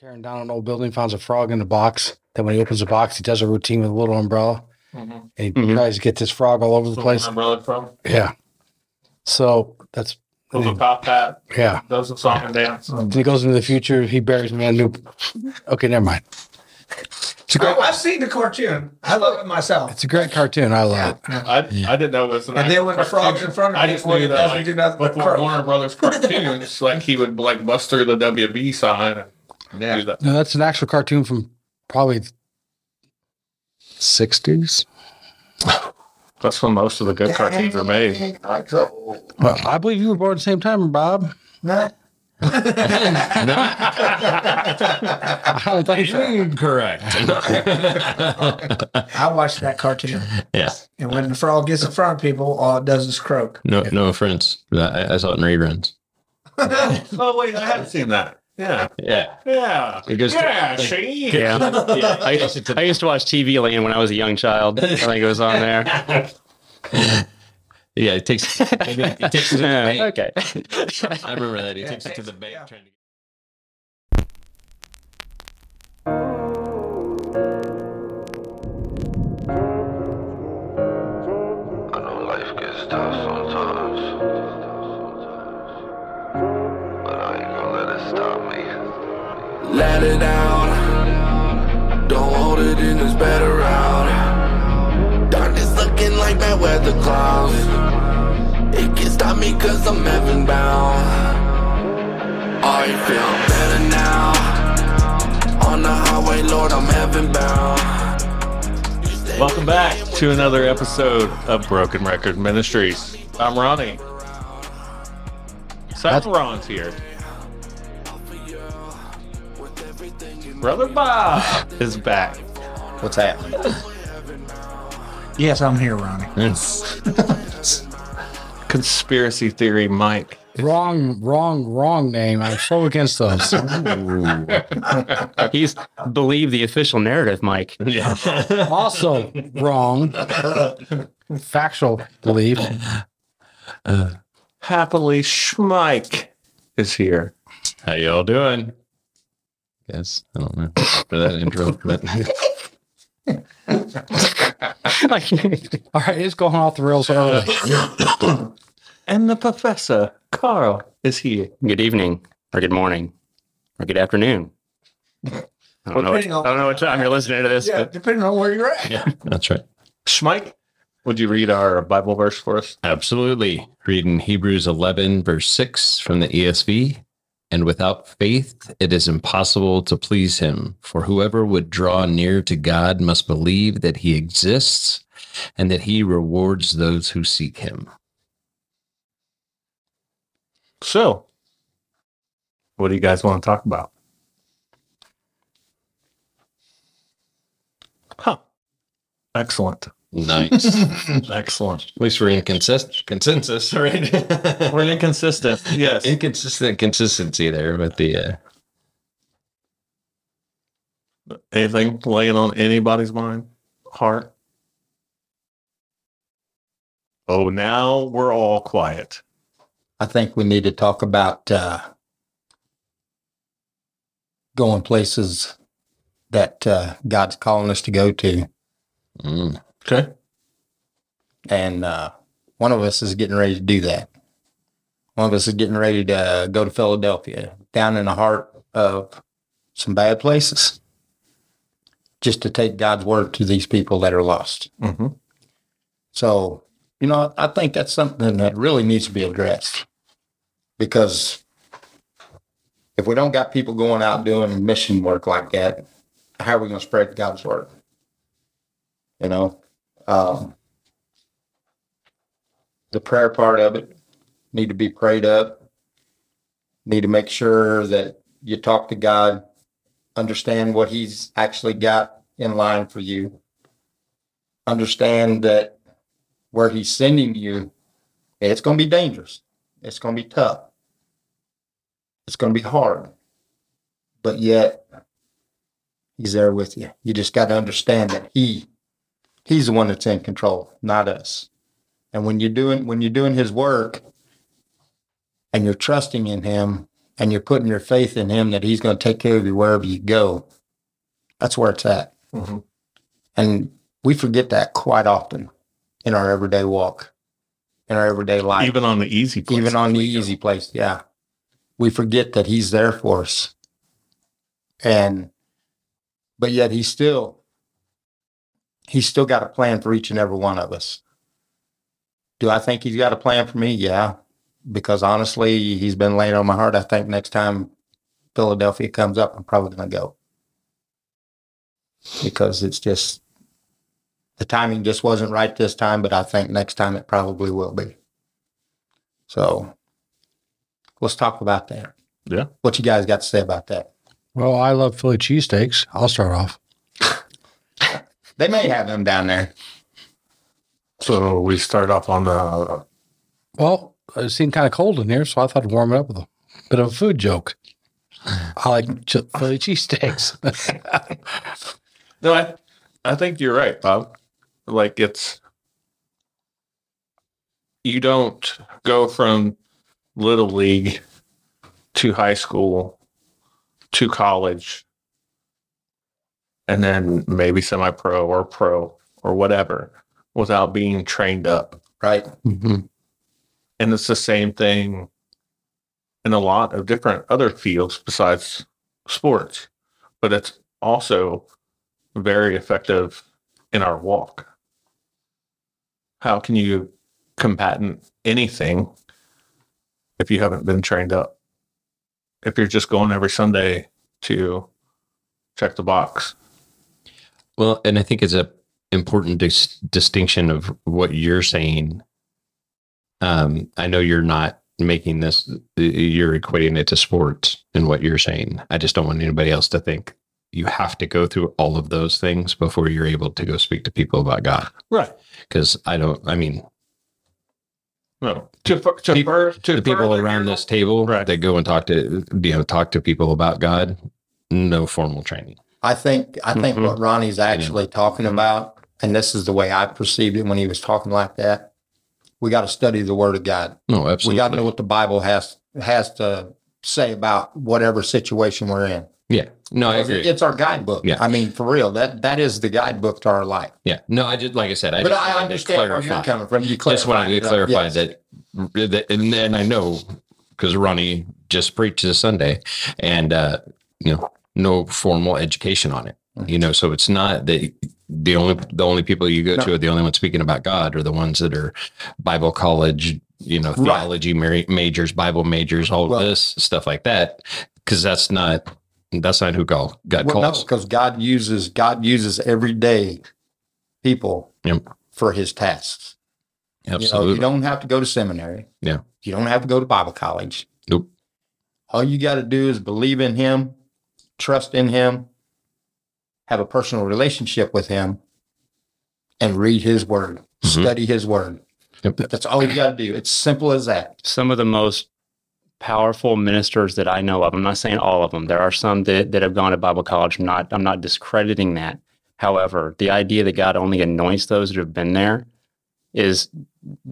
tearing down an old building, finds a frog in the box. Then when he opens the box, he does a routine with a little umbrella, and he Mhm. tries to get this frog all over the place. Umbrella from Yeah. So that's was a top hat. yeah. Does a song and dance. Then he goes into the future. He buries me a new. Okay, never mind. It's a great. I, have seen the cartoon. I love it myself. It's a great cartoon. I love it. I, I didn't know it was And then when the frog's in front of me I you, just when knew it that doesn't like, do nothing like but for croak. Warner Brothers cartoons, like he would like bust through the WB sign and do that. No, that's an actual cartoon from probably sixties. That's when most of the good cartoons are made. Well, I believe you were born at the same time, Bob. No. I don't think so. Incorrect. I watched that cartoon. yeah. And when the frog gets in front of people, all it does is croak. No, no offense. I, I saw it in reruns. oh wait, I haven't seen that. Yeah, Yeah. yeah, It goes. yeah. See, Yeah. yeah. I, used- to, I used to watch TV Land when I was a young child. I think it was on there. Yeah. It takes. Maybe it takes it to the bank. okay. I remember that. He takes it to the bank. Yeah. Trying to I know life gets tough Let it out, don't hold it in this better route. Darkness looking like bad weather clouds. It can't stop me cause I'm heaven bound. I feel better now. On the highway, Lord, I'm heaven bound. Welcome back to another episode of Broken Record Ministries. I'm Ronnie. Saffron's here. Brother Bob is back. What's happening? Yes, I'm here, Ronnie. Conspiracy theory, Mike. Wrong, wrong, wrong name. I'm so against those. He's believe the official narrative, Mike. Yeah. also wrong. Factual belief. Happily Schmike is here. How y'all doing? Guess I don't know for that intro, but All right, it's going off the rails early. And the professor, Carl, is here. Good evening, or good morning, or good afternoon. I don't, know what, Depending on- I don't know what time you're listening to this, Yeah, but depending on where you're at. yeah, that's right. Schmike, would you read our Bible verse for us? Absolutely. Reading Hebrews 11, verse 6 from the ESV. And without faith, it is impossible to please him. For whoever would draw near to God must believe that he exists and that he rewards those who seek him. So, what do you guys want to talk about? Huh. Excellent. Nice. Excellent. At least we're in consist- consensus, right? We're inconsistent. Yes. Inconsistent consistency there with the. Uh, Anything laying on anybody's mind, heart? Oh, now we're all quiet. I think we need to talk about uh, going places that uh, God's calling us to go to. mm, Okay. And uh, one of us is getting ready to do that. One of us is getting ready to go to Philadelphia, down in the heart of some bad places, just to take God's word to these people that are lost. Mm-hmm. So, you know, I think that's something that really needs to be addressed because if we don't got people going out doing mission work like that, how are we going to spread God's word? You know, um, the prayer part of it need to be prayed up. Need to make sure that you talk to God, understand what He's actually got in line for you. Understand that where He's sending you, it's going to be dangerous. It's going to be tough. It's going to be hard. But yet, He's there with you. You just got to understand that He He's the one that's in control, not us. And when you're doing when you're doing his work and you're trusting in him and you're putting your faith in him that he's going to take care of you wherever you go, that's where it's at. Mhm. And we forget that quite often in our everyday walk, in our everyday life, Even on the easy, place. even on the easy place. Yeah. We forget that he's there for us. And, but yet he's still, he's still got a plan for each and every one of us. Do I think he's got a plan for me? Yeah. Because honestly, he's been laying on my heart. I think next time Philadelphia comes up, I'm probably going to go. Because it's just, the timing just wasn't right this time, but I think next time it probably will be. So let's talk about that. Yeah. What you guys got to say about that? Well, I love Philly cheesesteaks. I'll start off. They may have them down there. So we start off on the Well, it seemed kind of cold in here, so I thought I'd warm it up with a bit of a food joke. I like ch- Philly cheesesteaks. No, I, I think you're right, Bob. Like it's you don't go from little league to high school to college and then maybe semi pro or pro or whatever without being trained up. Right. Mm-hmm. And it's the same thing in a lot of different other fields besides sports, but it's also very effective in our walk. How can you combatant anything if you haven't been trained up? If you're just going every Sunday to check the box. Well, and I think it's a important dis- distinction of what you're saying. Um, I know you're not making this; you're equating it to sports and what you're saying. I just don't want anybody else to think you have to go through all of those things before you're able to go speak to people about God. Right. Because I don't. I mean, No. To, to, fur- to the people around this table Right. that go and talk to you know talk to people about God, no formal training. I think I think Mhm. what Ronnie's actually talking about, and this is the way I perceived it when he was talking like that. We got to study the Word of God. No, absolutely. We got to know what the Bible has has to say about whatever situation we're in. yeah. No, I agree. It's our guidebook. Yeah. I mean, for real, that that is the guidebook to our life. yeah. No, I just like I said. I but just I understand where you're clarify. coming from. You just wanted to clarify Yes. that, that, and then I know because Ronnie just preached this Sunday, and uh, you know, no formal education on it. Mm-hmm. You know, so it's not that the only the only people you go No. to are the only ones speaking about God are the ones that are Bible college, you know, theology ma- majors, Bible majors, all Well- this stuff like that. Because that's not that's not who God God Well, calls. because God uses God uses everyday people Yep. for His tasks. You know, Absolutely. you don't have to go to seminary. Yeah. You don't have to go to Bible college. Nope. All you got to do is believe in Him, trust in Him, have a personal relationship with Him, and read His Word, Mhm. study His Word. Yep. That's all you got to do. It's simple as that. some of the most powerful ministers that I know of. I'm not saying all of them. There are some that, that have gone to Bible college. I'm not I'm not discrediting that. However, the idea that God only anoints those that have been there is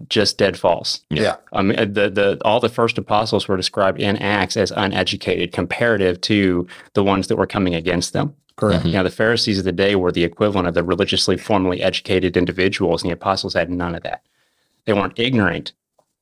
just dead false. Yeah. Yeah. I mean, the the all the first apostles were described in Acts as uneducated, comparative to the ones that were coming against them. Correct. Mm-hmm. You know, the Pharisees of the day were the equivalent of the religiously, formally educated individuals, and the apostles had none of that. They weren't ignorant.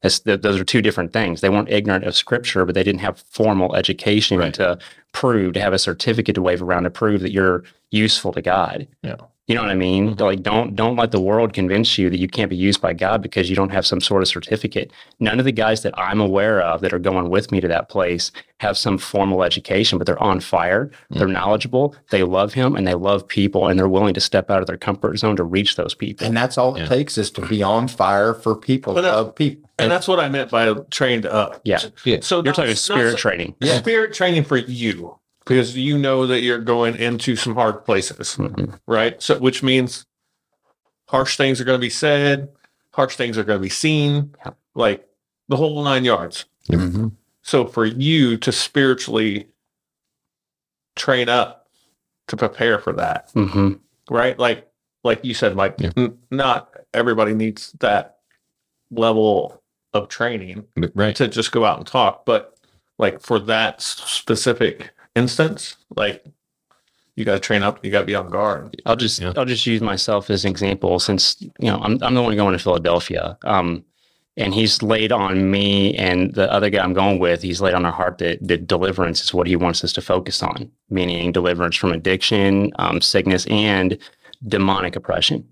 That's, th- those are two different things. They weren't ignorant of Scripture, but they didn't have formal education Right. to prove, to have a certificate to wave around to prove that you're useful to God. Yeah. You know what I mean? Like, don't don't let the world convince you that you can't be used by God because you don't have some sort of certificate. None of the guys that I'm aware of that are going with me to that place have some formal education, but they're on fire. Hmm. They're knowledgeable. They love Him and they love people, and they're willing to step out of their comfort zone to reach those people. And that's all it takes is to be on fire for people, But uh, that- of people. And that's what I meant by trained up. Yeah. Yeah. So You're not- talking spirit so- training. Yeah. Spirit training for you because you know that you're going into some hard places, Mhm. right? So, which means harsh things are going to be said, harsh things are going to be seen, Yeah. like the whole nine yards. Mhm. So, for you to spiritually train up to prepare for that, hmm right? Like, like you said, Mike, Yeah. n- not everybody needs that level of training right. to just go out and talk, but like for that specific instance, like you got to train up, you got to be on guard. I'll just Yeah. I'll just use myself as an example since you know I'm I'm the one going to Philadelphia. Um, and he's laid on me and the other guy I'm going with, he's laid on our heart that, that deliverance is what he wants us to focus on, meaning deliverance from addiction, um, sickness, and demonic oppression.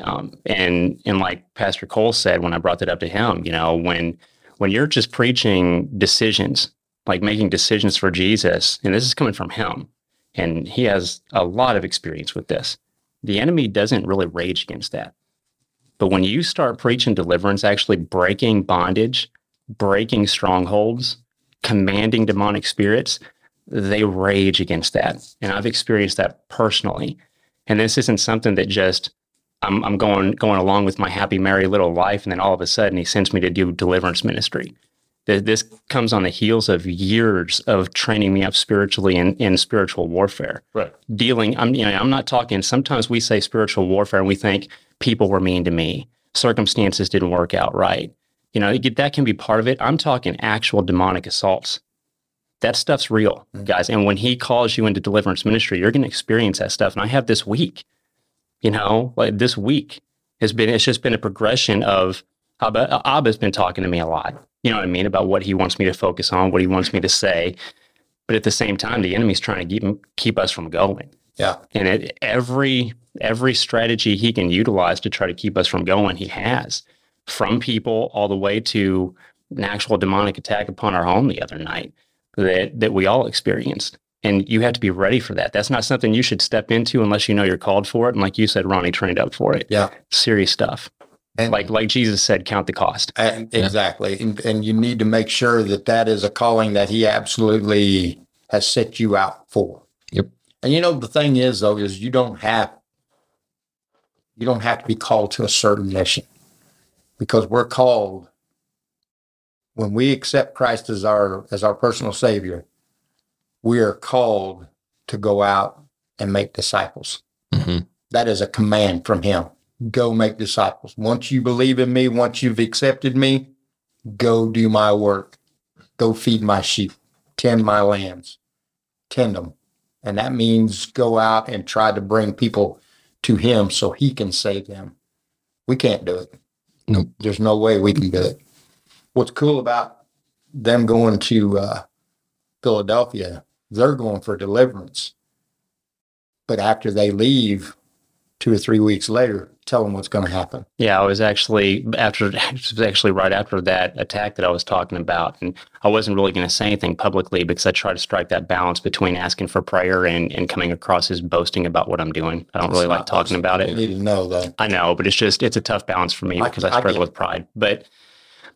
Um, and and like Pastor Cole said when I brought that up to him, you know, when when you're just preaching decisions, like making decisions for Jesus, and this is coming from him, and he has a lot of experience with this. The enemy doesn't really rage against that. But when you start preaching deliverance, actually breaking bondage, breaking strongholds, commanding demonic spirits, they rage against that. And I've experienced that personally. And this isn't something that just I'm, I'm going going along with my happy, merry little life, and then all of a sudden he sends me to do deliverance ministry. Th- This comes on the heels of years of training me up spiritually in, in spiritual warfare. Right. dealing i'm you know i'm not talking sometimes we say spiritual warfare and we think people were mean to me. Circumstances didn't work out right. You know that can be part of it. I'm talking actual demonic assaults. That stuff's real mm-hmm. guys. And when he calls you into deliverance ministry you're going to experience that stuff. And i have this week you know like this week has been it's just been a progression of abba, abba's been talking to me a lot you know what i mean about what he wants me to focus on what he wants me to say. But at the same time the enemy's trying to keep him, keep us from going. Yeah. and it, every every strategy he can utilize to try to keep us from going he has. From people all the way to an actual demonic attack upon our home the other night that that we all experienced. And you have to be ready for that. That's not something you should step into unless you know you're called for it. And like you said ronnie trained up for it. Yeah. serious stuff And like like jesus said count the cost And exactly. And, and you need to make sure that that is a calling that he absolutely has set you out for. Yep. And you know, the thing is though, is you don't have, you don't have to be called to a certain mission because we're called when we accept Christ as our, as our personal savior, we are called to go out and make disciples. hmm That is a command from him. Go make disciples. Once you believe in me, once you've accepted me, go do my work. Go feed my sheep, tend my lambs, tend them. And that means go out and try to bring people to him so he can save them. We can't do it. Nope. There's no way we can do it. What's cool about them going to uh, Philadelphia, they're going for deliverance. But after they leave, two or three weeks later, tell them what's going to happen. Yeah, I was actually after it was actually right after that attack that I was talking about, and I wasn't really going to say anything publicly because I try to strike that balance between asking for prayer and and coming across as boasting about what I'm doing. I don't really like talking about You it. need to know though. I know, but it's just it's a tough balance for me I- because I I struggle get with pride. But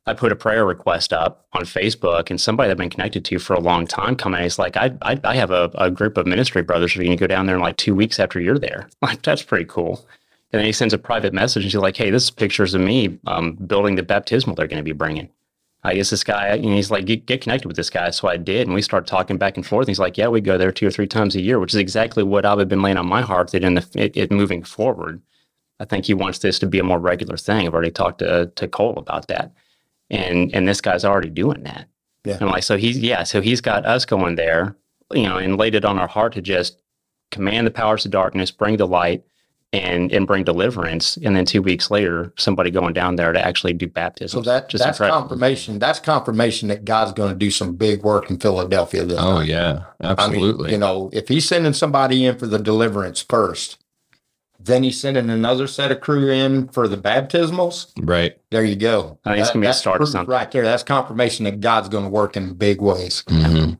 I put a prayer request up on Facebook, and somebody I've been connected to for a long time commented, "It's like I I, I have a, a group of ministry brothers who can go down there in like two weeks after you're there. Like that's pretty cool." And then he sends a private message, and she's like, "Hey, this is pictures of me um, building the baptismal they're going to be bringing." I guess this guy, and he's like, get, get connected with this guy. So I did. And we started talking back and forth. And He's like, yeah, we go there two or three times a year, which is exactly what I've been laying on my heart that in the, it, it moving forward, I think he wants this to be a more regular thing. I've already talked to, to Cole about that. And, and this guy's already doing that. Yeah. And I'm like, so he's, yeah, so he's got us going there, you know, and laid it on our heart to just command the powers of darkness, bring the light, and and bring deliverance. And then two weeks later, somebody going down there to actually do baptism. So that just that's incredible. confirmation. That's confirmation that God's going to do some big work in Philadelphia. This Oh time. yeah, I mean, absolutely. you know, if he's sending somebody in for the deliverance first, then he's sending another set of crew in for the baptismals. right. There you go. I think it's gonna be a start something. right there. That's confirmation that God's going to work in big ways, Mhm.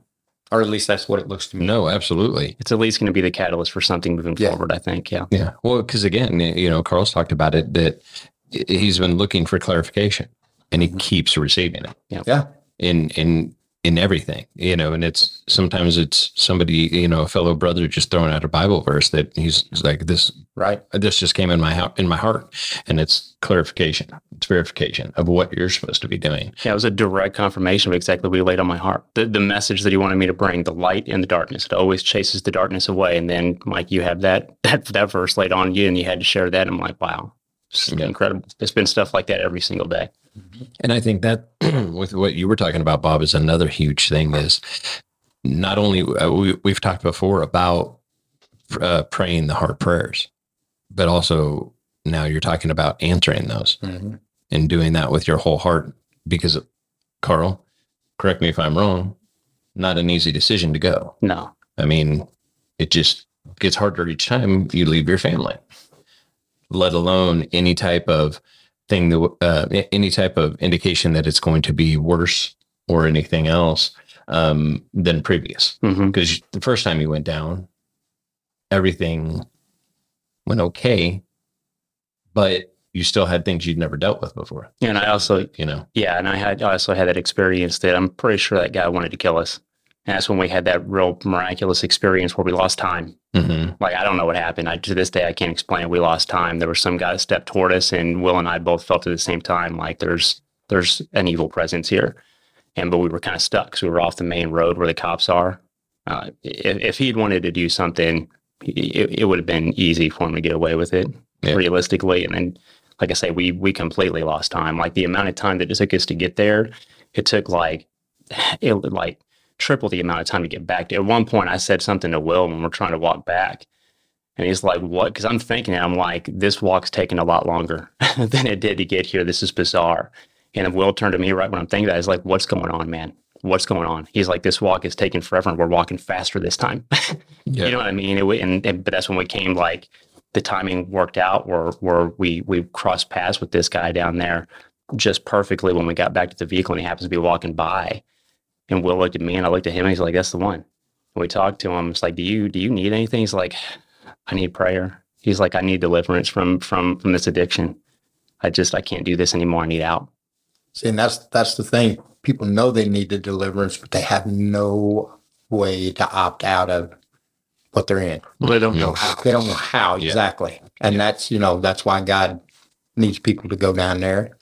or at least that's what it looks to me. No, absolutely. it's at least going to be the catalyst for something moving Yeah. forward. I think. Yeah. Yeah. Well, because again, you know, Carl's talked about it that he's been looking for clarification, and he keeps receiving it Yeah, Yeah. in in in everything. You know, and it's sometimes it's somebody, you know, a fellow brother just throwing out a Bible verse that he's like this. right. This just came in my heart, in my heart, and it's clarification. It's verification of what you're supposed to be doing. Yeah, it was a direct confirmation of exactly what he laid on my heart. The, the message that he wanted me to bring, the light in the darkness. It always chases the darkness away. And then, Mike, you have that that, that verse laid on you, and you had to share that. I'm like, wow, it's Yeah. incredible. It's been stuff like that every single day. And I think that with what you were talking about, Bob, is another huge thing is not only uh, we, we've talked before about uh, praying the heart prayers, but also now you're talking about answering those Mhm. and doing that with your whole heart. Because, Carl, correct me if I'm wrong, not an easy decision to go. No. I mean, it just gets harder each time you leave your family, let alone any type of thing that, uh, any type of indication that it's going to be worse or anything else um, than previous. Because the first time you went down, everything went okay, but you still had things you'd never dealt with before. And I also, You know, yeah, and I had I also had that experience that I'm pretty sure that guy wanted to kill us. And that's when we had that real miraculous experience where we lost time. Mhm. Like I don't know what happened. I to this day I can't explain it. We lost time. There was some guy that stepped toward us, and Will and I both felt at the same time like there's there's an evil presence here, and but we were kind of stuck. So we were off the main road where the cops are. Uh, if, if he'd wanted to do something, it, it would have been easy for him to get away with it, Yeah. realistically. And then, like I say, we we completely lost time. Like the amount of time that it took us to get there, it took like it like triple the amount of time to get back. To. At one point, I said something to Will when we're trying to walk back. And he's like, what? Because I'm thinking, I'm like, this walk's taking a lot longer than it did to get here. This is bizarre. And Will turned to me right when I'm thinking that. He's like, what's going on, man? What's going on? He's like, this walk is taking forever and we're walking faster this time. Yeah. You know what I mean? It, and, and but that's when we came like the timing worked out where where we we crossed paths with this guy down there just perfectly when we got back to the vehicle and he happens to be walking by. And Will looked at me and I looked at him and he's like, That's the one. And we talked to him. It's like, Do you do you need anything? He's like, I need prayer. He's like, I need deliverance from from from this addiction. I just I can't do this anymore. I need out. See, and that's that's the thing. People know they need the deliverance, but they have no way to opt out of what they're in. Well, they don't know how. They don't know how Yeah. exactly, and that's you know that's why God needs people to go down there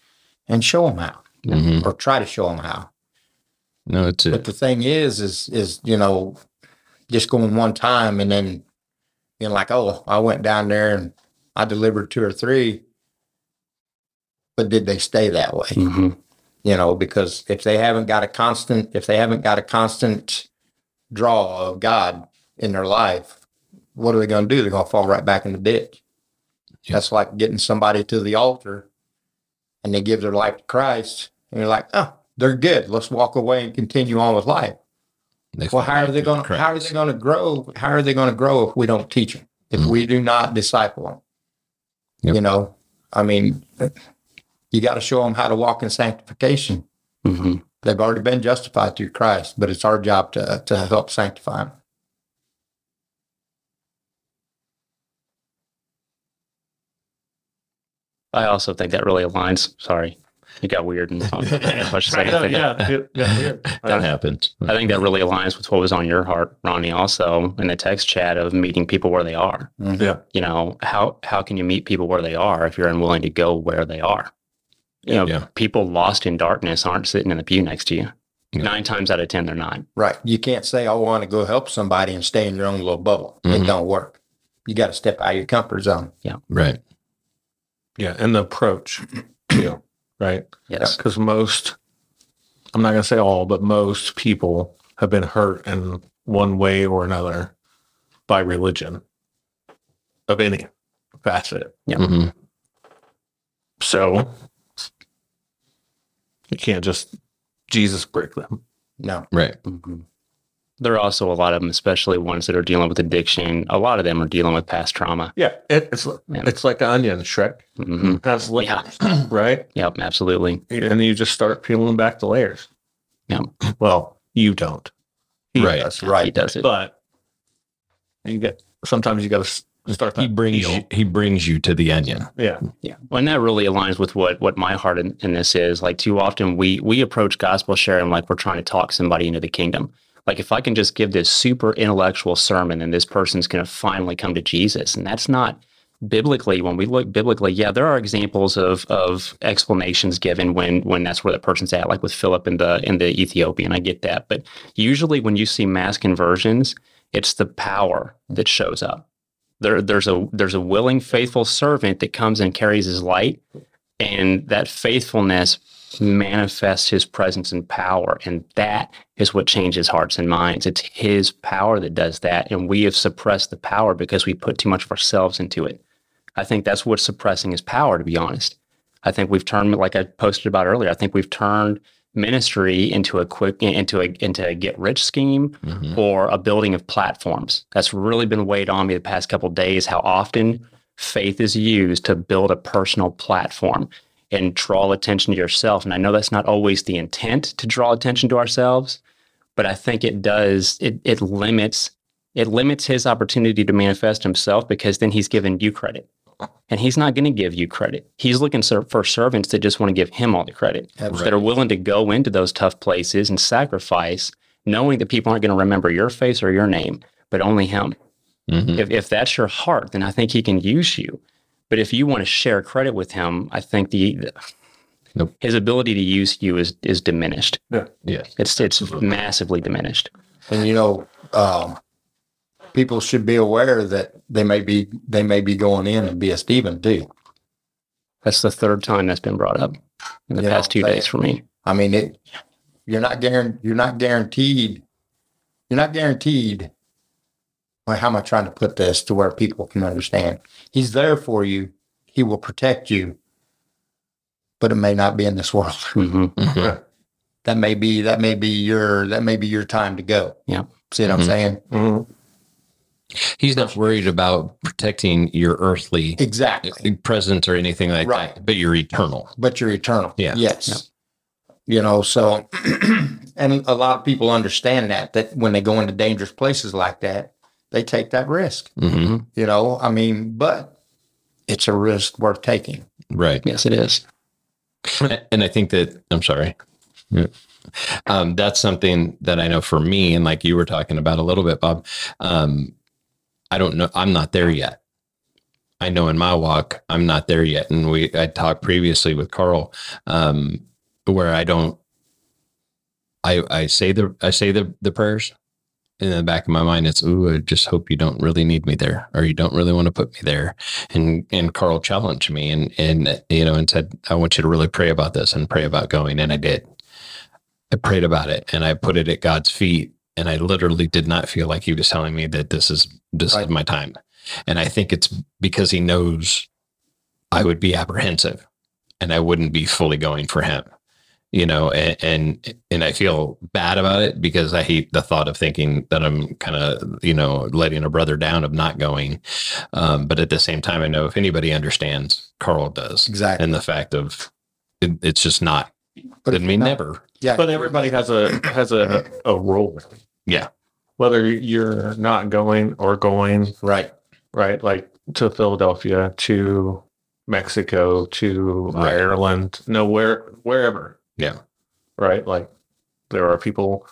and show them how, Mhm. or try to show them how. No, it's a, But the thing is, is is you know, just going one time and then being like, oh, I went down there and I delivered two or three, but did they stay that way? Mm-hmm. you know, because if they haven't got a constant, if they haven't got a constant draw of God in their life, what are they going to do? They're going to fall right back in the ditch. Yeah. That's like getting somebody to the altar and they give their life to Christ and you're like, oh, they're good. Let's walk away and continue on with life. they Well, how are they going? to How are they going to grow? How are they going to grow if we don't teach them? If Mhm. we do not disciple them? Yep. You know, I mean, you got to show them how to walk in sanctification. Mm-hmm. They've already been justified through Christ, but it's our job to to help sanctify them. I also think that really aligns. Sorry, it got weird and much Right, second. no, yeah, it- yeah, weird. that happened. I think that really aligns with what was on your heart, Ronnie, also in the text chat of meeting people where they are. Yeah. You know, how how can you meet people where they are if you're unwilling to go where they are? You know, Yeah. people lost in darkness aren't sitting in the pew next to you. Yeah. Nine times out of ten, they're not. Right. You can't say, I want to go help somebody and stay in your own little bubble. Mhm. It don't work. You got to step out of your comfort zone. Yeah. Right. Yeah, and the approach, too, right? Yes. Because most, I'm not going to say all, but most people have been hurt in one way or another by religion of any facet. Yeah. Mhm. So you can't just Jesus break them. No. Right. Mhm. There are also a lot of them, especially ones that are dealing with addiction. A lot of them are dealing with past trauma. Yeah, it, it's Yeah. it's like an onion, Shrek. hmm That's layers, right? Yep, absolutely. And you just start peeling back the layers. Yeah. Well, you don't. He Right. does. Right. He does it. But you get sometimes you got to start. He brings peel. you, he brings you to the onion. Yeah. Yeah, well, and that really aligns with what what my heart in, in this is. Like too often, we we approach gospel sharing like we're trying to talk somebody into the kingdom. Like if I can just give this super intellectual sermon, and this person's going to finally come to Jesus, and that's not biblically. When we look biblically, yeah, there are examples of of explanations given when when that's where the person's at, like with Philip in the in the Ethiopian. I get that, but usually when you see mass conversions, it's the power that shows up there there's a there's a willing faithful servant that comes and carries his light and that faithfulness manifests his presence and power. And that is what changes hearts and minds. It's his power that does that. And we have suppressed the power because we put too much of ourselves into it. I think that's what's suppressing his power, to be honest. I think we've turned, like I posted about earlier, I think we've turned ministry into a quick into a into a get rich scheme Mhm. or a building of platforms. That's really been weighed on me the past couple of days. How often faith is used to build a personal platform and draw attention to yourself. And I know that's not always the intent to draw attention to ourselves, but I think it does. It it limits it limits his opportunity to manifest himself because then he's giving you credit. And he's not going to give you credit. He's looking for servants that just want to give him all the credit, that are willing to go into those tough places and sacrifice, knowing that people aren't going to remember your face or your name, but only him. Mhm. If, if that's your heart, then I think he can use you. But if you want to share credit with him, I think the, the- Nope. his ability to use you is is diminished. Yeah. Yes. It's it's massively diminished. And you know, um, people should be aware that they may be they may be going in and be a Stephen too. That's the third time that's been brought up in the You know past two what I'm days for me. I mean, it. You're not guaranteed. You're not guaranteed. You're not guaranteed. Well, how am I trying to put this to where people can understand? He's there for you. He will protect you. But it may not be in this world. hmm Mhm. That may be that may be your that may be your time to go. Yeah. See what. I'm saying? Mhm. He's not worried about protecting your earthly Exactly. presence or anything like Right. that, but you're eternal. But you're eternal. Yeah. Yes. You know, so and a lot of people understand that that when they go into dangerous places like that, they take that risk. hmm You know, I mean, but it's a risk worth taking. Right. Yes, it is. And I think that I'm sorry. Yeah. Um, that's something that I know for me, and like you were talking about a little bit, Bob. Um, I don't know. I'm not there yet. I know in my walk, I'm not there yet. And we, I talked previously with Carl, um, where I don't. I I say the I say the the prayers. In the back of my mind, it's ooh, I just hope you don't really need me there, or you don't really want to put me there. And and Carl challenged me, and and you know, and said, I want you to really pray about this and pray about going. And I did. I prayed about it, and I put it at God's feet, and I literally did not feel like He was telling me that this is this is my time. And I think it's because He knows I would be apprehensive, and I wouldn't be fully going for Him you know and, and and i feel bad about it because i hate the thought of thinking that i'm kind of you know letting a brother down of not going um, but at the same time i know if anybody understands carl does Exactly. and the fact of it, it's just not But i mean not- never Yeah. But everybody has a has a a role. Yeah. Whether you're not going or going, right. right? Like to Philadelphia, to Mexico, to Right. Ireland, no where wherever. Yeah. Right? Like there are people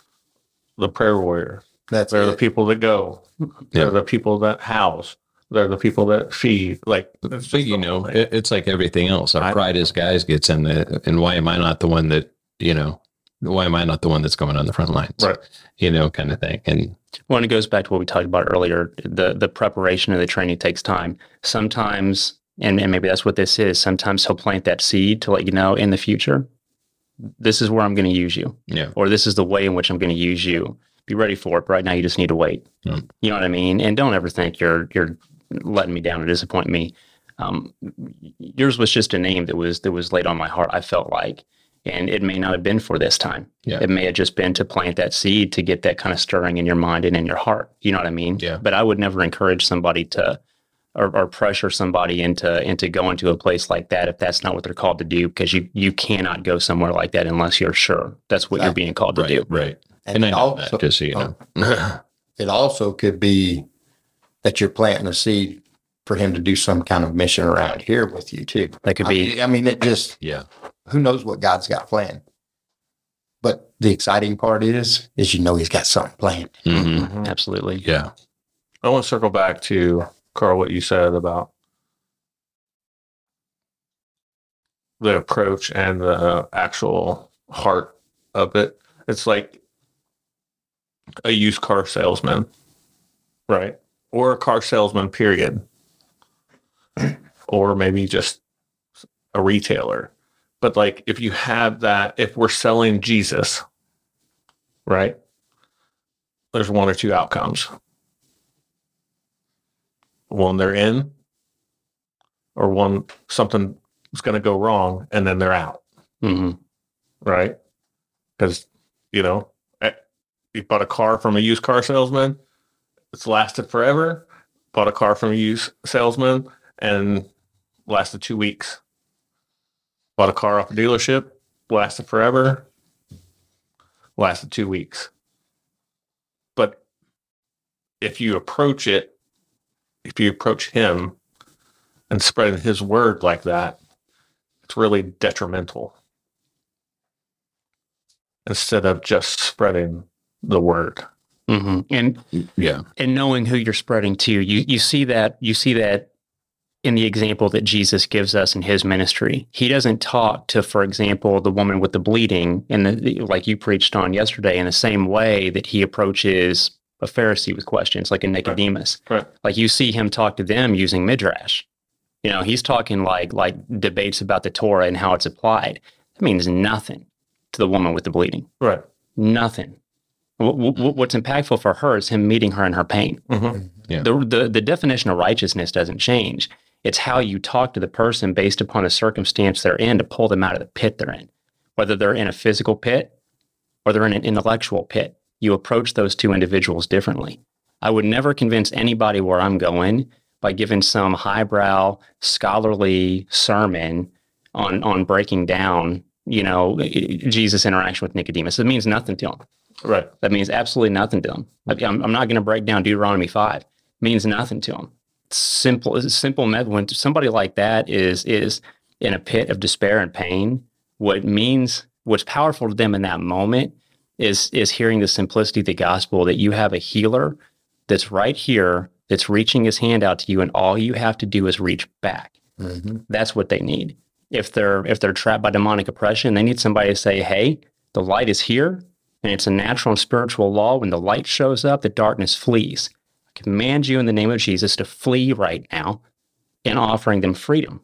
the prayer warrior. That's There are the people that go. Yeah. There are the people that house. There are the people that feed. Like but you know it, it's like everything else our I- pride as guys gets in the and why am i not the one that you know why am i not the one that's going on the front lines Right. you know kind of thing and Well, and it goes back to what we talked about earlier. The the preparation of the training takes time. Sometimes, and, and maybe that's what this is. Sometimes he'll plant that seed to let you know in the future, this is where I'm going to use you, yeah or this is the way in which I'm going to use you. Be ready for it. But right now, you just need to wait. Yeah. You know what I mean? And don't ever think you're you're letting me down or disappointing me. Um, yours was just a name that was that was laid on my heart. I felt like, and it may not have been for this time. Yeah. It may have just been to plant that seed to get that kind of stirring in your mind and in your heart. You know what I mean? Yeah. But I would never encourage somebody to or, or pressure somebody into into going to a place like that if that's not what they're called to do because you you cannot go somewhere like that unless you're sure that's what you're being called to right do. right And, and, i it know also, that just so you know it also could be that you're planting a seed for him to do some kind of mission around here with you too. That could I be mean, I mean, it just yeah who knows what God's got planned. But the exciting part is, is you know he's got something planned. hmm Mhm. absolutely. yeah I want to circle back to Carl, what you said about the approach and the actual heart of it. It's like a used car salesman, right? Or a car salesman, period. or maybe just a retailer. But like if you have that, if we're selling Jesus, right? There's one or two outcomes. One they're in, or one something is going to go wrong and then they're out, hmm right? Because you know, eh, you bought a car from a used car salesman, it's lasted forever. Bought a car from a used salesman and lasted two weeks. Bought a car off a dealership, lasted forever, lasted two weeks. But if you approach it, if you approach him and spreading his word like that, it's really detrimental instead of just spreading the word. hmm And Yeah. and knowing who you're spreading to, you you see that you see that in the example that Jesus gives us in his ministry. He doesn't talk to, for example, the woman with the bleeding, and the, like you preached on yesterday, in the same way that he approaches a Pharisee with questions, like a Nicodemus. Right. Like you see him talk to them using midrash. You know, he's talking like like debates about the Torah and how it's applied. That means nothing to the woman with the bleeding. Right. Nothing. Wh- wh- What's impactful for her is him meeting her in her pain. Mm-hmm. Yeah. The, the, the definition of righteousness doesn't change. It's how you talk to the person based upon the circumstance they're in to pull them out of the pit they're in. Whether they're in a physical pit or they're in an intellectual pit, you approach those two individuals differently. I would never convince anybody where I'm going by giving some highbrow scholarly sermon on on breaking down, you know, Jesus' interaction with Nicodemus. It means nothing to him. Right. That means absolutely nothing to him. I'm, I'm not going to break down Deuteronomy 5. It means nothing to him. Simple, it's simple. med- When somebody like that is is in a pit of despair and pain, what means what's powerful to them in that moment is is hearing the simplicity of the gospel that you have a healer that's right here that's reaching his hand out to you, and all you have to do is reach back. Mhm. That's what they need. If they're if they're trapped by demonic oppression, they need somebody to say, "Hey, the light is here, and it's a natural and spiritual law. When the light shows up, the darkness flees. I command you in the name of Jesus to flee right now, and offering them freedom,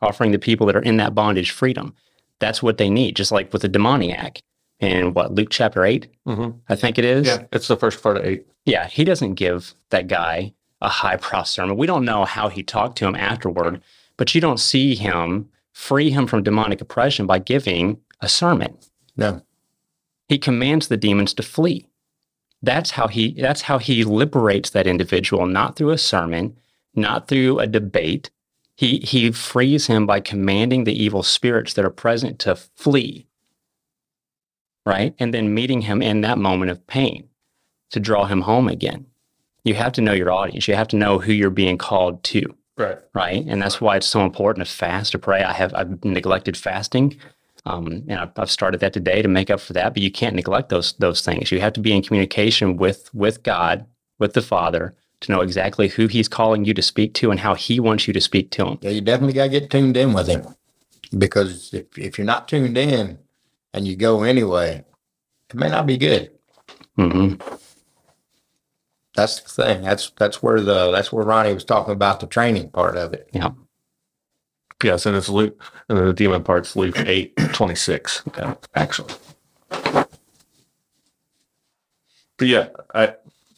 offering the people that are in that bondage freedom. That's what they need. Just like with the demoniac in what Luke chapter eight, Mm-hmm. I think it is. Yeah. It's the first part of eight. Yeah, he doesn't give that guy a high brow sermon. We don't know how he talked to him afterward, but you don't see him free him from demonic oppression by giving a sermon. No. He commands the demons to flee. That's how he that's how he liberates that individual, not through a sermon, not through a debate. He he frees him by commanding the evil spirits that are present to flee. Right? And then meeting him in that moment of pain to draw him home again. You have to know your audience. You have to know who you're being called to, Right. right? And that's why it's so important to fast, to pray. I have I've neglected fasting, um, and I've, I've started that today to make up for that. But you can't neglect those those things. You have to be in communication with with God, with the Father, to know exactly who He's calling you to speak to and how He wants you to speak to Him. Yeah, you definitely got to get tuned in with him because if, if you're not tuned in and you go anyway, it may not be good. hmm That's the thing. That's that's where the that's where Ronnie was talking about the training part of it. Yeah. Yes, and it's Luke, and the demon part's Luke eight twenty six. Okay. Actually, but yeah, I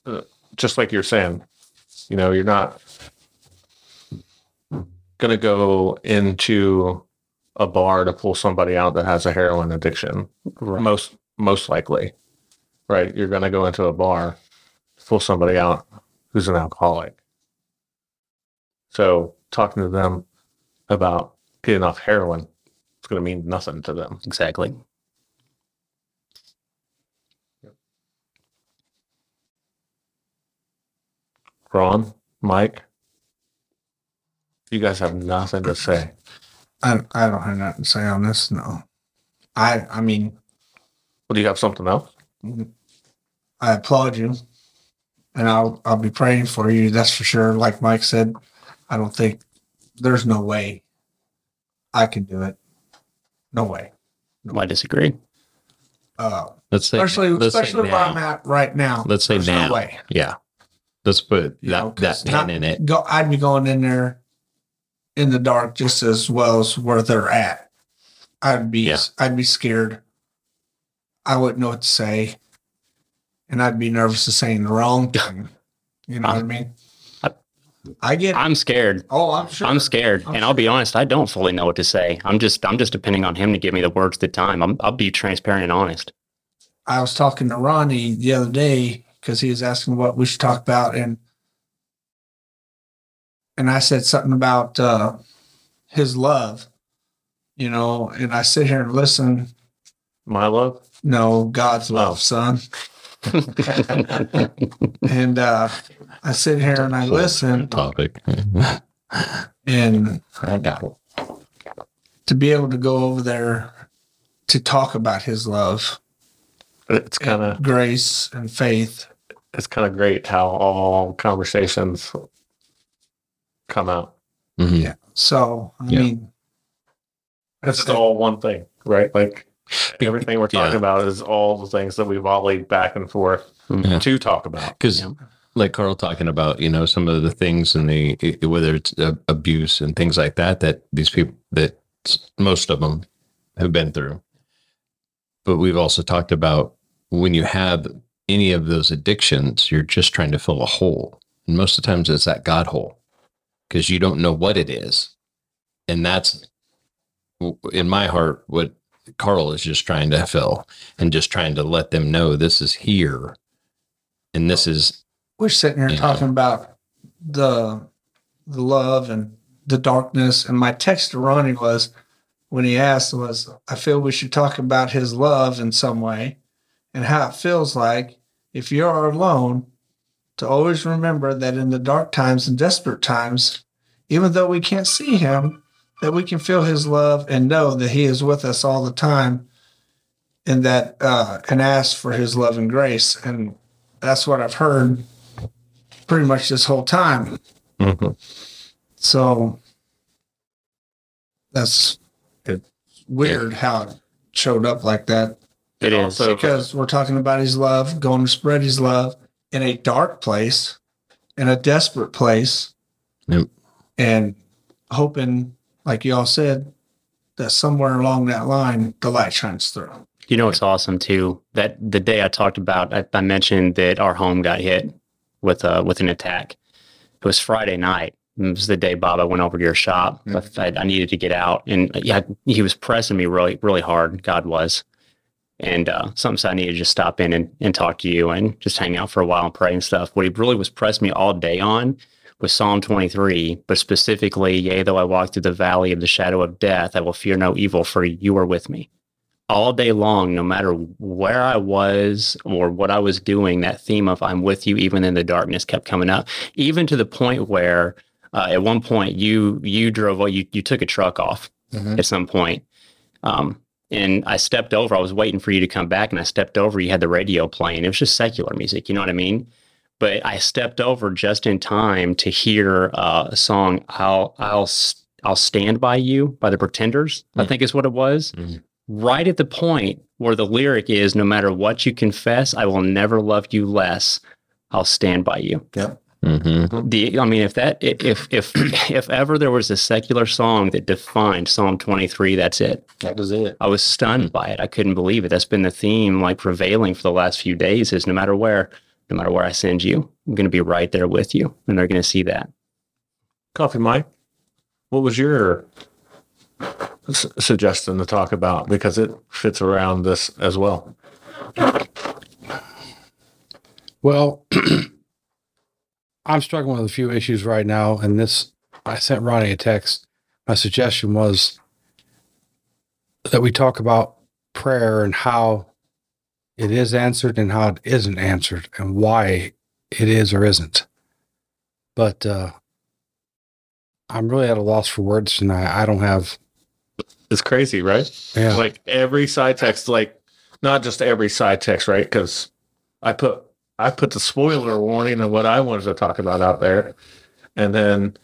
uh, just like you're saying, you know, you're not gonna go into a bar to pull somebody out that has a heroin addiction. Right. Most most likely, right? You're gonna go into a bar to pull somebody out who's an alcoholic. So talking to them about getting off heroin, it's going to mean nothing to them. Exactly. Ron, Mike, you guys have nothing to say. I, I don't have nothing to say on this. No, I I mean Well, do you have something else? I applaud you, and I'll I'll be praying for you. That's for sure. Like Mike said, I don't think there's no way I can do it. No way. no I disagree. Uh, Let's say, especially let's say especially where now. I'm at right now. Let's say there's now. No way. Yeah. Let's put You that, know, 'cause that not- pen in it. Go, I'd be going in there in the dark just as well as where they're at. I'd be Yeah. I'd be scared. I wouldn't know what to say, and I'd be nervous of saying the wrong thing. You know what I mean? I- I get. I'm scared. oh, I'm sure. I'm scared, I'm and I'll be honest. I don't fully know what to say. I'm just, I'm just depending on him to give me the words at the time. I'm, I'll be transparent and honest. I was talking to Ronnie the other day because he was asking what we should talk about, and and I said something about uh, his love, you know, and I sit here and listen. My love. No, God's love, son. And uh, I sit here and I listen, Topic. and I got it. to be able to go over there to talk about his love, It's kind of grace, and faith. it's kind of great how all conversations come out. Mhm. Yeah. So I Yeah. mean, It's all one thing, right? Like everything we're talking Yeah. about is all the things that we've volleyed back and forth Yeah. to talk about. because Yeah. like carl talking about you know some of the things and the whether it's uh, abuse and things like that that these people that most of them have been through but we've also talked about when you have any of those addictions you're just trying to fill a hole and most of the times it's that god hole because you don't know what it is and that's in my heart what carl is just trying to fill and just trying to let them know this is here and this is we're sitting here talking about the the love and the darkness. And my text to Ronnie was when he asked was, I feel we should talk about his love in some way and how it feels like if you're alone to always remember that in the dark times and desperate times, even though we can't see him, that we can feel his love and know that he is with us all the time and that uh and ask for his love and grace. And that's what I've heard pretty much this whole time. Mhm. So that's Good. weird how it showed up like that It is. Also, because we're talking about his love, going to spread his love in a dark place, in a desperate place, Yep. and hoping, like y'all said, that somewhere along that line the light shines through. You know it's awesome too? That the day I talked about, I, I mentioned that our home got hit with a with an attack. It was Friday night. It was the day Bob I went over to your shop. Mm-hmm. I, I needed to get out, and uh, yeah, he was pressing me really really hard. God was, and uh, something said I needed to just stop in and, and talk to you and just hang out for a while and pray and stuff. What he really was pressing me all day on was Psalm 23, but specifically, yea, though I walk through the valley of the shadow of death, I will fear no evil, for you are with me all day long, no matter where I was or what I was doing, that theme of I'm with you even in the darkness kept coming up, even to the point where uh, at one point you you drove you you took a truck off Mhm. at some point. Um, and I stepped over. I was waiting for you to come back, and I stepped over. You had the radio playing. It was just secular music. You know what I mean? But I stepped over just in time to hear uh, a song. I'll I'll I'll stand by you by the Pretenders. I Mm. think is what it was. Mm. Right at the point where the lyric is, "No matter what you confess, I will never love you less. I'll stand by you." Mhm. the I mean, if that if if if ever there was a secular song that defined Psalm 23, that's it. That was it. I was stunned by it. I couldn't believe it. That's been the theme like prevailing for the last few days is no matter where, no matter where I send you, I'm going to be right there with you. And they're going to see that. Coffee Mike, what was your s- suggestion to talk about? Because it fits around this as well. Well, I'm struggling with a few issues right now, and this I sent Ronnie a text. My suggestion was that we talk about prayer and how it is answered and how it isn't answered and why it is or isn't. But uh, I'm really at a loss for words, tonight. I, don't have. It's crazy, right? Yeah, Like every side text, like not just every side text, right? Because I put I put the spoiler warning of what I wanted to talk about out there, and then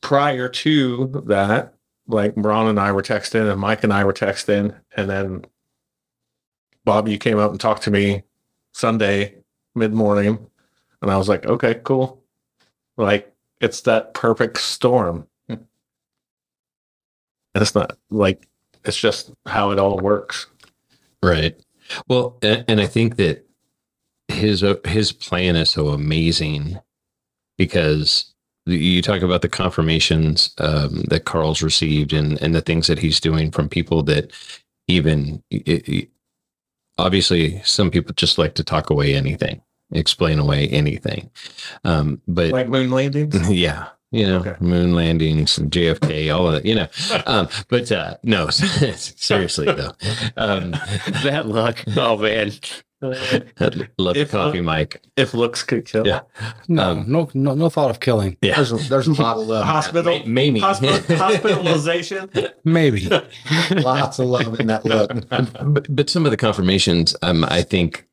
prior to that, like Ron and I were texting, and Mike and I were texting, and then Bob, you came up and talked to me Sunday mid morning, and I was like, okay, cool. Like it's that perfect storm. And it's not like It's just how it all works. Right. Well, and, and I think that his uh, his plan is so amazing because you talk about the confirmations um, that Carl's received and and the things that he's doing from people that even it, it- obviously some people just like to talk away anything, explain away anything, um, but Like moon landings. yeah you know Okay. moon landings jfk all of that you know um but uh no seriously though um that look. Oh man. love If, coffee uh, mike if looks could kill. Yeah. No, Um, no, no, no thought of killing. yeah There's, there's lots of love. Hospital. maybe Hospital, hospitalization. Maybe. lots of love in that look. but, but some of the confirmations um i think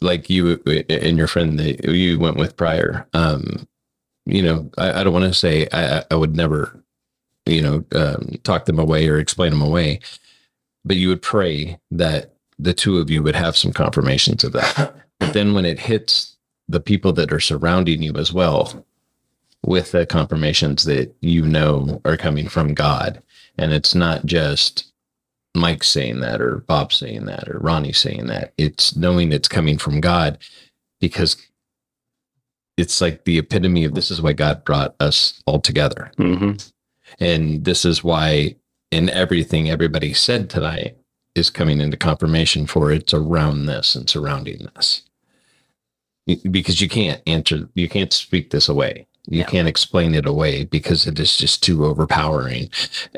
like you and your friend that you went with prior um you know i, I don't want to say I, I- would never you know um, talk them away or explain them away but you would pray that the two of you would have some confirmations of that but then when it hits the people that are surrounding you as well with the confirmations that you know are coming from god and it's not just Mike saying that or Bob saying that or Ronnie saying that. It's knowing it's coming from God because it's like the epitome of this is why God brought us all together. hmm And this is why in everything everybody said tonight is coming into confirmation for it's around this and surrounding this. Because you can't answer, you can't speak this away. You can't explain it away because it is just too overpowering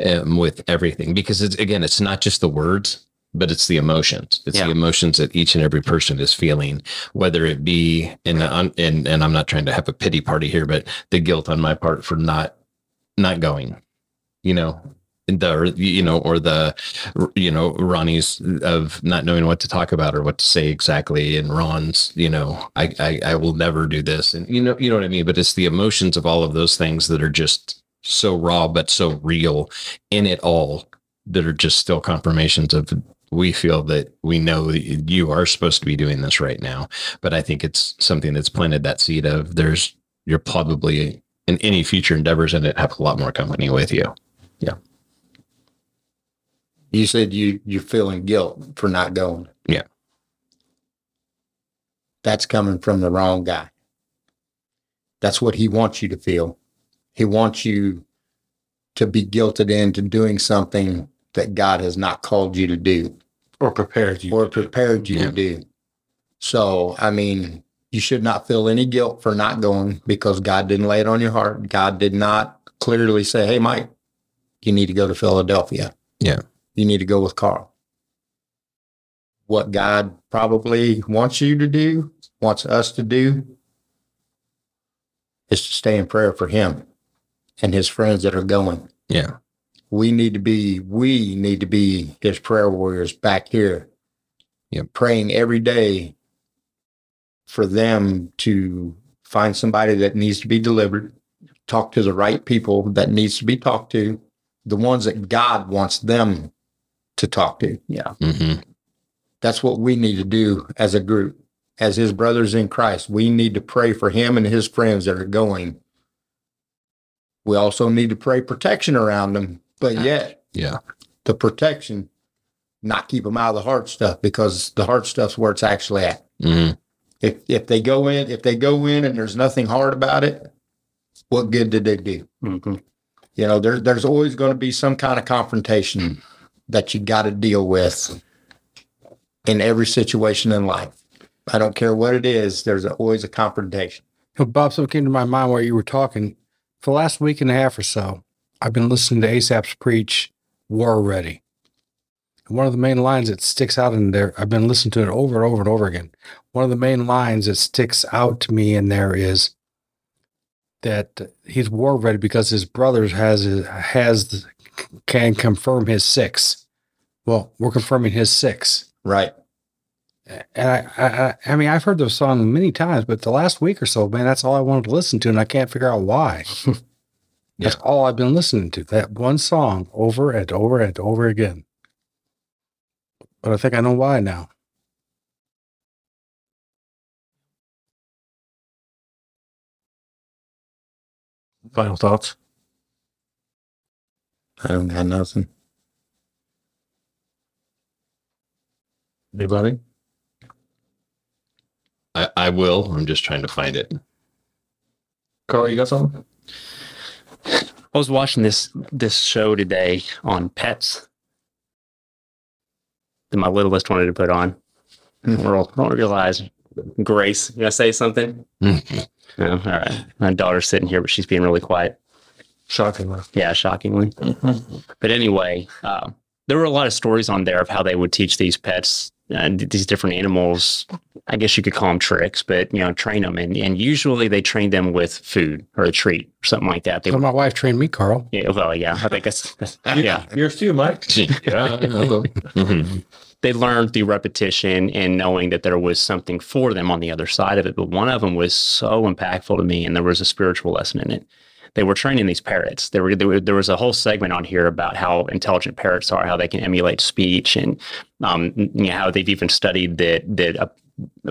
um, with everything. Because it's again, it's not just the words, but it's the emotions. It's Yeah. the emotions that each and every person is feeling, whether it be and and and I'm not trying to have a pity party here, but the guilt on my part for not not going, you know, the you know or the you know Ronnie's of not knowing what to talk about or what to say exactly, and Ron's you know I I, I will never do this, and you know you know what I mean. But it's the emotions of all of those things that are just so raw but so real in it all that are just still confirmations of we feel that we know that you are supposed to be doing this right now but i think it's something that's planted that seed of there's you're probably in any future endeavors in it have a lot more company with you Yeah. You said you you're feeling guilt for not going. Yeah. That's coming from the wrong guy. That's what he wants you to feel. He wants you to be guilted into doing something that God has not called you to do Or prepared you. or prepared you Yeah. to do. So, I mean, you should not feel any guilt for not going because God didn't lay it on your heart. God did not clearly say, Hey, Mike, you need to go to Philadelphia. Yeah. You need to go with Carl. What God probably wants you to do, wants us to do, is to stay in prayer for him and his friends that are going yeah we need to be we need to be his prayer warriors back here. Yep. praying every day for them to find somebody that needs to be delivered talk to the right people that needs to be talked to the ones that god wants them to talk to. Yeah. hmm that's what we need to do as a group. As his brothers in christ we need to pray for him and his friends that are going. We also need to pray protection around them but yet yeah the protection, not keep them out of the hard stuff because the hard stuff's where it's actually at. hmm If if they go in, if they go in and there's nothing hard about it, what good did they do? hmm You know, there's there's always going to be some kind of confrontation that you got to deal with in every situation in life. I don't care what it is. There's always a confrontation. You know, Bob, something came to my mind while you were talking. For the last week and a half or so, I've been listening to ASAP's preach, War Ready. And one of the main lines that sticks out in there, I've been listening to it over and over and over again. One of the main lines that sticks out to me in there is that he's war ready because his brothers has has can confirm his six. Well, we're confirming his six. Right. And I, I, I- I mean, I've heard the song many times, but the last week or so, man, that's all I wanted to listen to, and I can't figure out why. That's all I've been listening to. That one song over and over and over again. But I think I know why now. Final thoughts. I don't got nothing. Anybody? I, I will. I'm just trying to find it. Carl, you got something? I was watching this this show today on pets that my littlest wanted to put on. Hmm. I don't realize. Grace, you gonna say something? No, all right. My daughter's sitting here, but she's being really quiet. Shockingly. Yeah, shockingly. Mm-hmm. But anyway, uh, there were a lot of stories on there of how they would teach these pets and these different animals. I guess you could call them tricks, but you know, train them, and and usually they train them with food or a treat or something like that. They, So my wife trained me, Carl. yeah, well, yeah, I think that's, that's yeah. Yours too, Mike. yeah. hello. Mhm. They learned through repetition and knowing that there was something for them on the other side of it. But one of them was so impactful to me, and there was a spiritual lesson in it. They were training these parrots. There were, there, were, there was a whole segment on here about how intelligent parrots are, how they can emulate speech, and um, you know, how they've even studied that that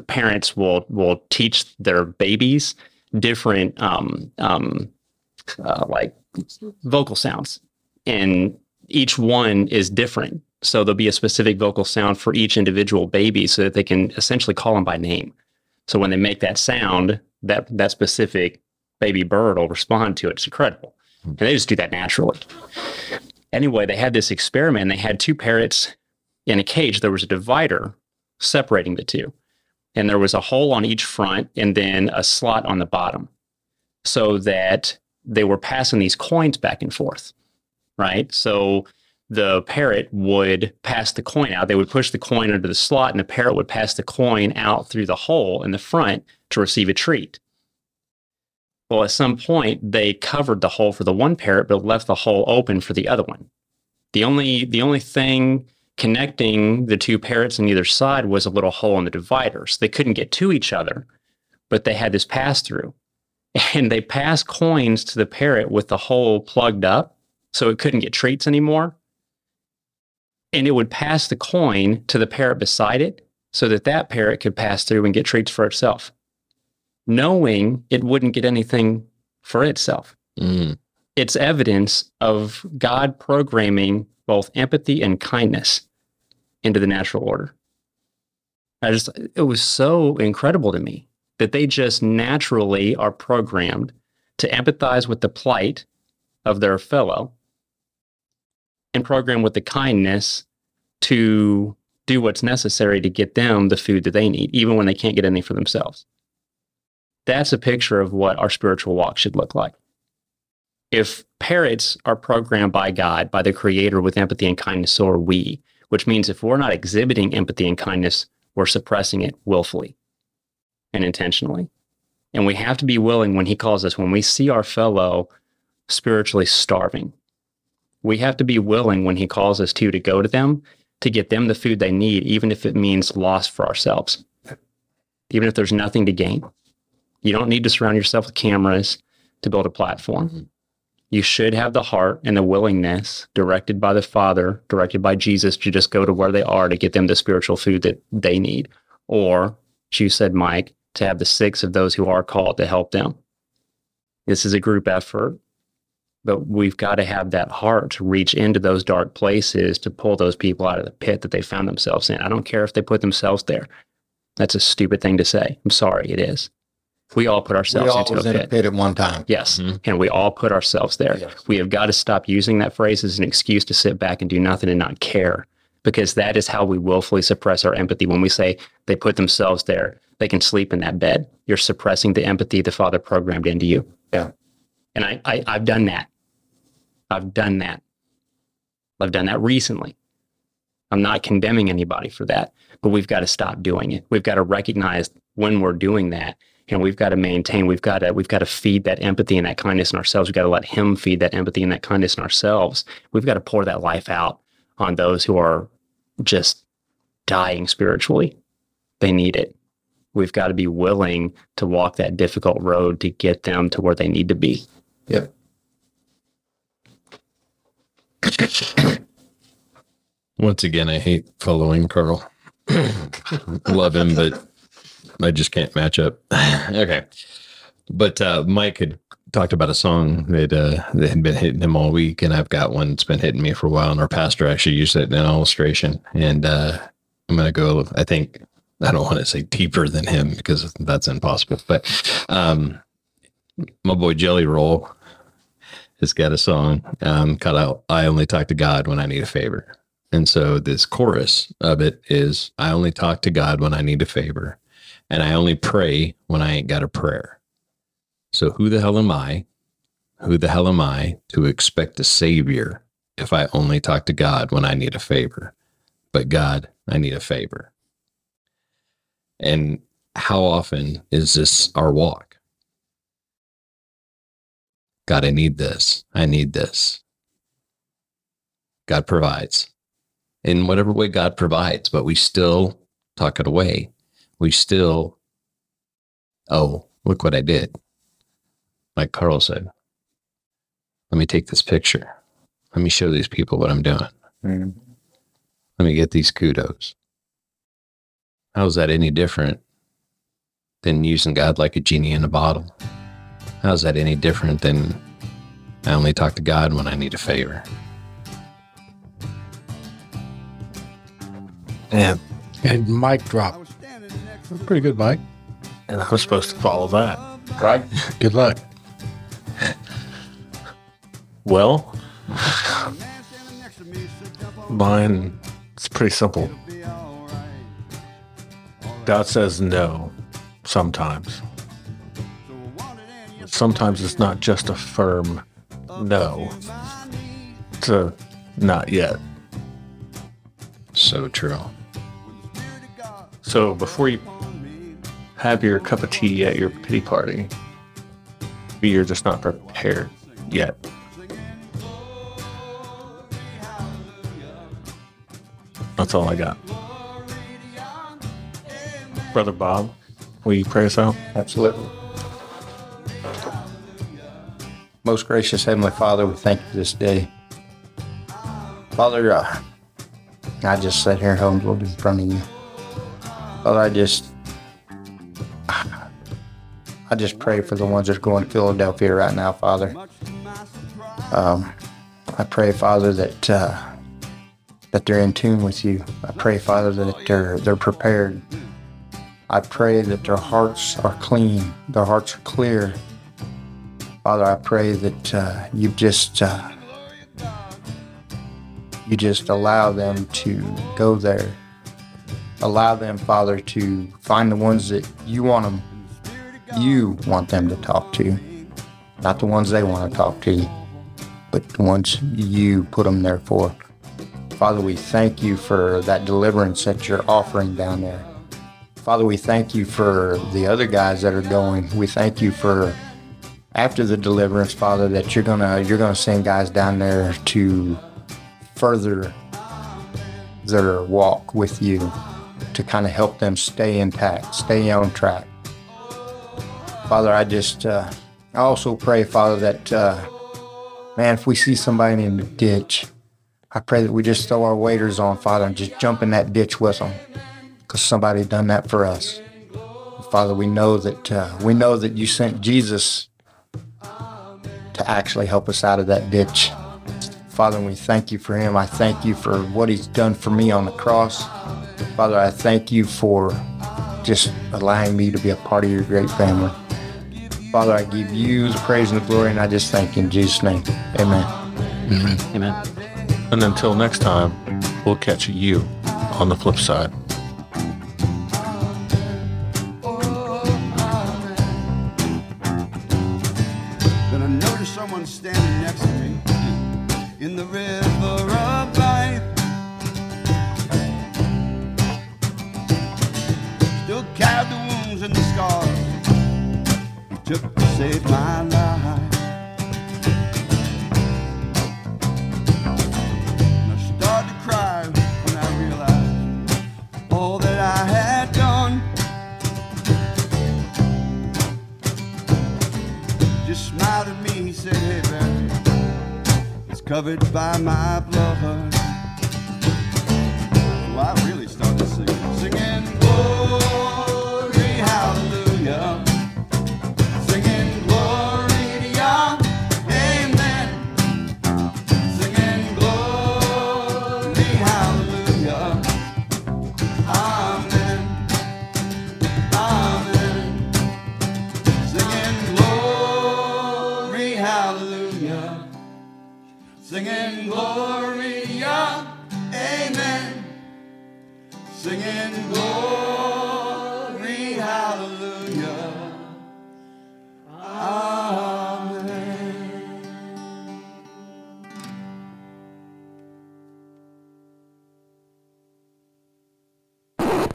parents will will teach their babies different um, um, uh, like vocal sounds, and each one is different. So there'll be a specific vocal sound for each individual baby so that they can essentially call them by name. So when they make that sound, that that specific baby bird will respond to it. It's incredible. Hmm. And they just do that naturally. Anyway, they had this experiment. They had two parrots in a cage. There was a divider separating the two. And there was a hole on each front and then a slot on the bottom so that they were passing these coins back and forth. Right. So the parrot would pass the coin out. They would push the coin under the slot, and the parrot would pass the coin out through the hole in the front to receive a treat. Well, at some point, they covered the hole for the one parrot, but left the hole open for the other one. The only the only thing connecting the two parrots on either side was a little hole in the divider, so they couldn't get to each other, but they had this pass through, and they passed coins to the parrot with the hole plugged up, so it couldn't get treats anymore. And it would pass the coin to the parrot beside it so that that parrot could pass through and get treats for itself, knowing it wouldn't get anything for itself. Mm. It's evidence of God programming both empathy and kindness into the natural order. I just, it was so incredible to me that they just naturally are programmed to empathize with the plight of their fellow and program with the kindness to do what's necessary to get them the food that they need, even when they can't get any for themselves. That's a picture of what our spiritual walk should look like. If parrots are programmed by God, by the Creator with empathy and kindness, so are we, which means if we're not exhibiting empathy and kindness, we're suppressing it willfully and intentionally. And we have to be willing when He calls us, when we see our fellow spiritually starving, we have to be willing when he calls us to to go to them to get them the food they need even if it means loss for ourselves even if there's nothing to gain you don't need to surround yourself with cameras to build a platform mm-hmm. you should have the heart and the willingness directed by the father directed by jesus to just go to where they are to get them the spiritual food that they need or as you said mike to have the six of those who are called to help them this is a group effort but we've got to have that heart to reach into those dark places to pull those people out of the pit that they found themselves in. I don't care if they put themselves there. That's a stupid thing to say. I'm sorry, it is. We all put We ourselves all into was a in a pit. pit at one time. Yes. Mhm. And we all put ourselves there. Yes. We have got to stop using that phrase as an excuse to sit back and do nothing and not care because that is how we willfully suppress our empathy. When we say they put themselves there, they can sleep in that bed. You're suppressing the empathy the Father programmed into you. Yeah. And I, I I've done that. I've done that. I've done that recently. I'm not condemning anybody for that, but we've got to stop doing it. We've got to recognize when we're doing that and we've got to maintain we've got to we've got to feed that empathy and that kindness in ourselves. We've got to let him feed that empathy and that kindness in ourselves. We've got to pour that life out on those who are just dying spiritually. They need it. We've got to be willing to walk that difficult road to get them to where they need to be. Yep. Once again, I hate following Carl. Love him, but I just can't match up. okay. But uh, Mike had talked about a song that, uh, that had been hitting him all week, and I've got one that's been hitting me for a while. And our pastor actually used it in an illustration. And uh, I'm going to go, I think, I don't want to say deeper than him because that's impossible. But um, my boy Jelly Roll has got a song um, called I Only Talk to God When I Need a Favor. And so this chorus of it is I only talk to God when I need a favor, and I only pray when I ain't got a prayer. So who the hell am I? Who the hell am I to expect a savior if I only talk to God when I need a favor? But God, I need a favor. And how often is this our walk? God, I need this. I need this. God provides in whatever way God provides, but we still tuck it away. We still, oh, look what I did. Like Carl said, let me take this picture. Let me show these people what I'm doing. Mm. Let me get these kudos. How is that any different than using God like a genie in a bottle? How is that any different than I only talk to God when I need a favor? And And mic drop. Pretty good, Mike. and I'm supposed to follow that. Right? Good luck. Well, mine it's pretty simple. God says no sometimes. Sometimes it's not just a firm no. It's a not yet. So true. So before you have your cup of tea at your pity party, maybe you're just not prepared yet. That's all I got. Brother Bob, will you pray us out? Absolutely. Most gracious Heavenly Father, we thank you this day. Father, uh, I just sat here humbled in front of you. Father, I just, I just pray for the ones that are going to Philadelphia right now, Father. Um, I pray, Father, that uh, that they're in tune with you. I pray, Father, that they're they're prepared. I pray that their hearts are clean, their hearts are clear. Father, I pray that uh, you just uh, you just allow them to go there. Allow them, Father, to find the ones that you want them, you want them to talk to, not the ones they want to talk to, but the ones you put them there for. Father, we thank you for that deliverance that you're offering down there. Father, we thank you for the other guys that are going. We thank you for after the deliverance, Father, that you're gonna you're gonna send guys down there to further their walk with you, to kind of help them stay intact, stay on track. Father, I just uh, I also pray, Father, that uh, man, if we see somebody in the ditch, I pray that we just throw our waders on, Father, and just jump in that ditch with them, because somebody done that for us. Father, we know that uh, we know that you sent Jesus to actually help us out of that ditch. Father, we thank you for him. I thank you for what he's done for me on the cross. Father, I thank you for just allowing me to be a part of your great family. Father, I give you the praise and the glory, and I just thank you in Jesus' name. Amen. Amen. And until next time, we'll catch you on the flip side.